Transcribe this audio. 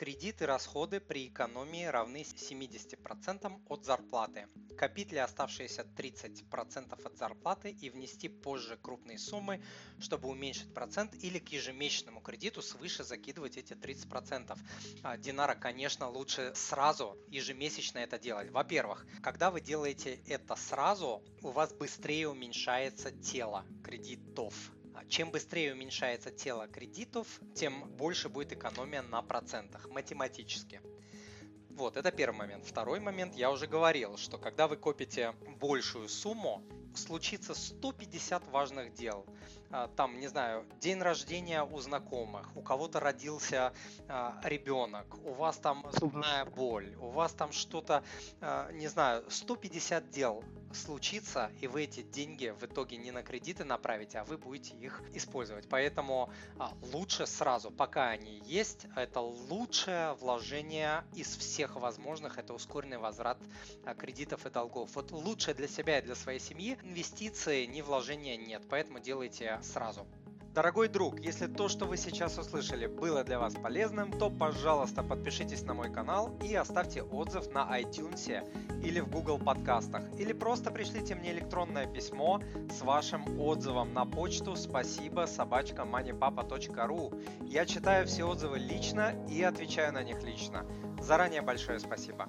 Кредиты и расходы при экономии равны 70% от зарплаты. Копить ли оставшиеся 30% от зарплаты и внести позже крупные суммы, чтобы уменьшить процент или к ежемесячному кредиту свыше закидывать эти 30%. А, Динара, конечно, лучше сразу ежемесячно это делать. Во-первых, когда вы делаете это сразу, у вас быстрее уменьшается тело кредитов. А чем быстрее уменьшается тело кредитов, тем больше будет экономия на процентах математически. Вот, это первый момент. Второй момент, я уже говорил, что когда вы копите большую сумму, случится 150 важных дел. А, там, не знаю, день рождения у знакомых, у кого-то родился а, ребенок, у вас там зубная боль, у вас там что-то, не знаю, 150 дел случится, и вы эти деньги в итоге не на кредиты направите, а вы будете их использовать. Поэтому лучше сразу, пока они есть, это лучшее вложение из всех возможных, это ускоренный возврат кредитов и долгов. Вот лучше для себя и для своей семьи инвестиции, ни вложения нет, поэтому делайте сразу. Дорогой друг, если то, что вы сейчас услышали, было для вас полезным, то, пожалуйста, подпишитесь на мой канал и оставьте отзыв на iTunes или в Google подкастах. Или просто пришлите мне электронное письмо с вашим отзывом на почту спасибо собачка moneypapa.ru. Я читаю все отзывы лично и отвечаю на них лично. Заранее большое спасибо.